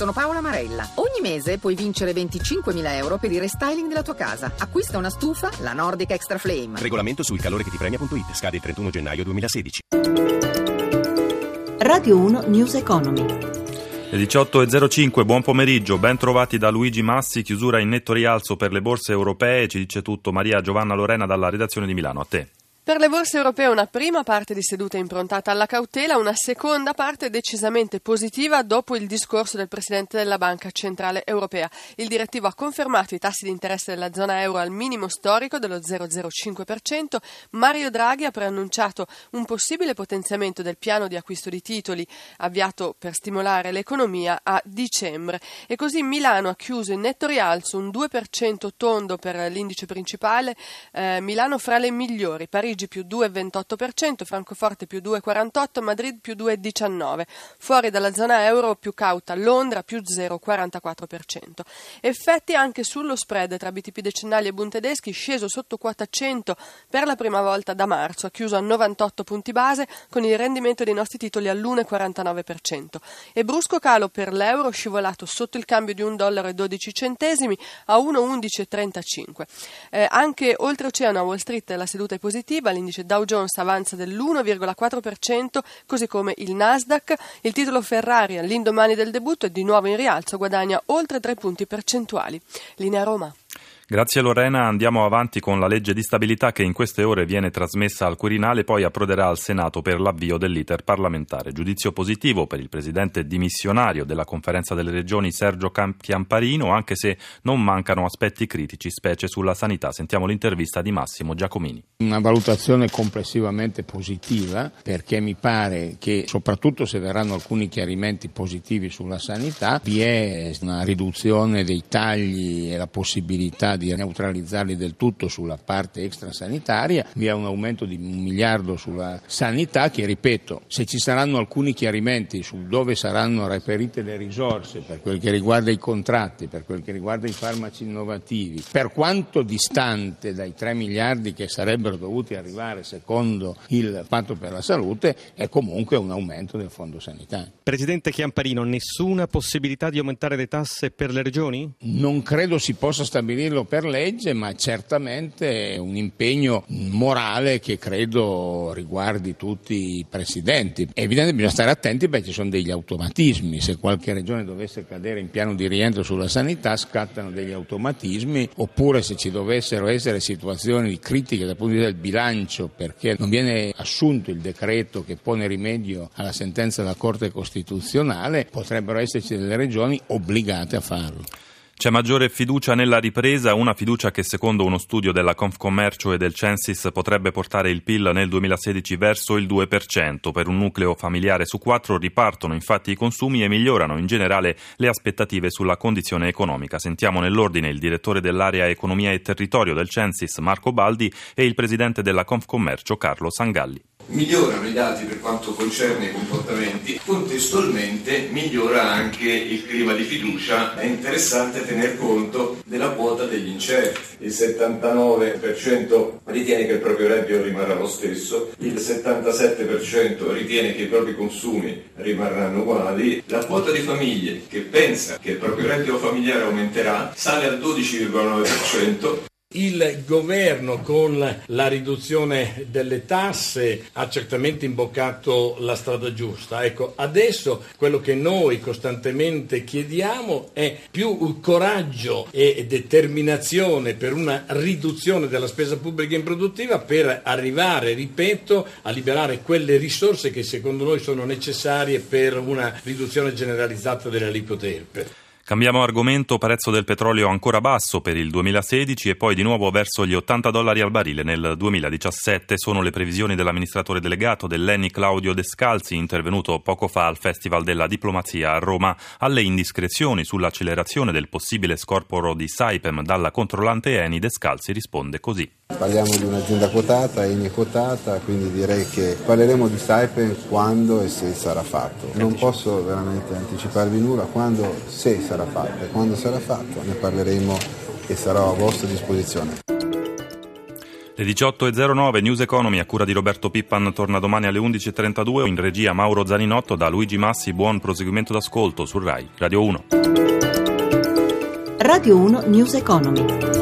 sono Paola Marella. Ogni mese puoi vincere 25.000 euro per il restyling della tua casa. Acquista una stufa, la Nordic Extra Flame. Regolamento sul calore che ti premia.it. Scade il 31 gennaio 2016. Radio 1 News Economy. Le 18.05, buon pomeriggio, ben trovati da Luigi Massi, chiusura in netto rialzo per le borse europee, ci dice tutto Maria Giovanna Lorena dalla redazione di Milano, a te. Per le borse europee una prima parte di seduta improntata alla cautela, una seconda parte decisamente positiva dopo il discorso del Presidente della Banca Centrale Europea. Il direttivo ha confermato i tassi di interesse della zona euro al minimo storico dello 0,05%. Mario Draghi ha preannunciato un possibile potenziamento del piano di acquisto di titoli avviato per stimolare l'economia a dicembre. E così Milano ha chiuso in netto rialzo un 2% tondo per l'indice principale, eh, Milano fra le migliori. Parigi Parigi più 2,28%, Francoforte più 2,48%, Madrid più 2,19%. Fuori dalla zona euro più cauta Londra più 0,44%. Effetti anche sullo spread tra BTP decennali e Bund tedeschi, sceso sotto quota 100 per la prima volta da marzo, ha chiuso a 98 punti base con il rendimento dei nostri titoli all'1,49%. E brusco calo per l'euro scivolato sotto il cambio di 1,12 dollaro centesimi a 1,1135. Eh, anche oltreoceano a Wall Street la seduta è positiva, l'indice Dow Jones avanza dell'1,4%, così come il Nasdaq. Il titolo Ferrari all'indomani del debutto è di nuovo in rialzo, guadagna oltre 3 punti percentuali. Linea Roma. Grazie Lorena, andiamo avanti con la legge di stabilità che in queste ore viene trasmessa al Quirinale e poi approderà al Senato per l'avvio dell'iter parlamentare. Giudizio positivo per il presidente dimissionario della conferenza delle regioni Sergio Chiamparino, anche se non mancano aspetti critici, specie sulla sanità. Sentiamo l'intervista di Massimo Giacomini. Una valutazione complessivamente positiva perché mi pare che soprattutto se verranno alcuni chiarimenti positivi sulla sanità vi è una riduzione dei tagli e la possibilità di neutralizzarli del tutto sulla parte extrasanitaria, vi è un aumento di un miliardo sulla sanità che, ripeto, se ci saranno alcuni chiarimenti su dove saranno reperite le risorse per quel che riguarda i contratti, per quel che riguarda i farmaci innovativi, per quanto distante dai 3 miliardi che sarebbero dovuti arrivare secondo il patto per la salute, è comunque un aumento del fondo sanitario. Presidente Chiamparino, nessuna possibilità di aumentare le tasse per le regioni? Non credo si possa stabilirlo per legge, ma certamente è un impegno morale che credo riguardi tutti i presidenti. È evidente che bisogna stare attenti perché ci sono degli automatismi, se qualche regione dovesse cadere in piano di rientro sulla sanità scattano degli automatismi, oppure se ci dovessero essere situazioni critiche dal punto di vista del bilancio perché non viene assunto il decreto che pone rimedio alla sentenza della Corte Costituzionale, potrebbero esserci delle regioni obbligate a farlo. C'è maggiore fiducia nella ripresa, una fiducia che secondo uno studio della Confcommercio e del Censis potrebbe portare il PIL nel 2016 verso il 2%. Per un nucleo familiare su quattro ripartono infatti i consumi e migliorano in generale le aspettative sulla condizione economica. Sentiamo nell'ordine il direttore dell'area economia e territorio del Censis Marco Baldi e il presidente della Confcommercio Carlo Sangalli migliorano i dati per quanto concerne i comportamenti, contestualmente migliora anche il clima di fiducia. È interessante tener conto della quota degli incerti. Il 79% ritiene che il proprio reddito rimarrà lo stesso, il 77% ritiene che i propri consumi rimarranno uguali, la quota di famiglie che pensa che il proprio reddito familiare aumenterà sale al 12,9%, il governo con la riduzione delle tasse ha certamente imboccato la strada giusta. Ecco, adesso quello che noi costantemente chiediamo è più coraggio e determinazione per una riduzione della spesa pubblica improduttiva per arrivare, ripeto, a liberare quelle risorse che secondo noi sono necessarie per una riduzione generalizzata delle aliquote. Cambiamo argomento, prezzo del petrolio ancora basso per il 2016 e poi di nuovo verso gli 80 dollari al barile nel 2017. Sono le previsioni dell'amministratore delegato dell'ENI Claudio Descalzi, intervenuto poco fa al Festival della Diplomazia a Roma, alle indiscrezioni sull'accelerazione del possibile scorporo di Saipem dalla controllante ENI. Descalzi risponde così. Parliamo di un'azienda quotata, ENI quotata, quindi direi che parleremo di Saipem quando e se sarà fatto. Non posso veramente anticiparvi nulla quando, se sarà fatto e quando sarà fatto ne parleremo e sarò a vostra disposizione. Le 18.09 News Economy a cura di Roberto Pippan torna domani alle 11.32 in regia Mauro Zaninotto da Luigi Massi. Buon proseguimento d'ascolto su RAI Radio 1. Radio 1 News Economy.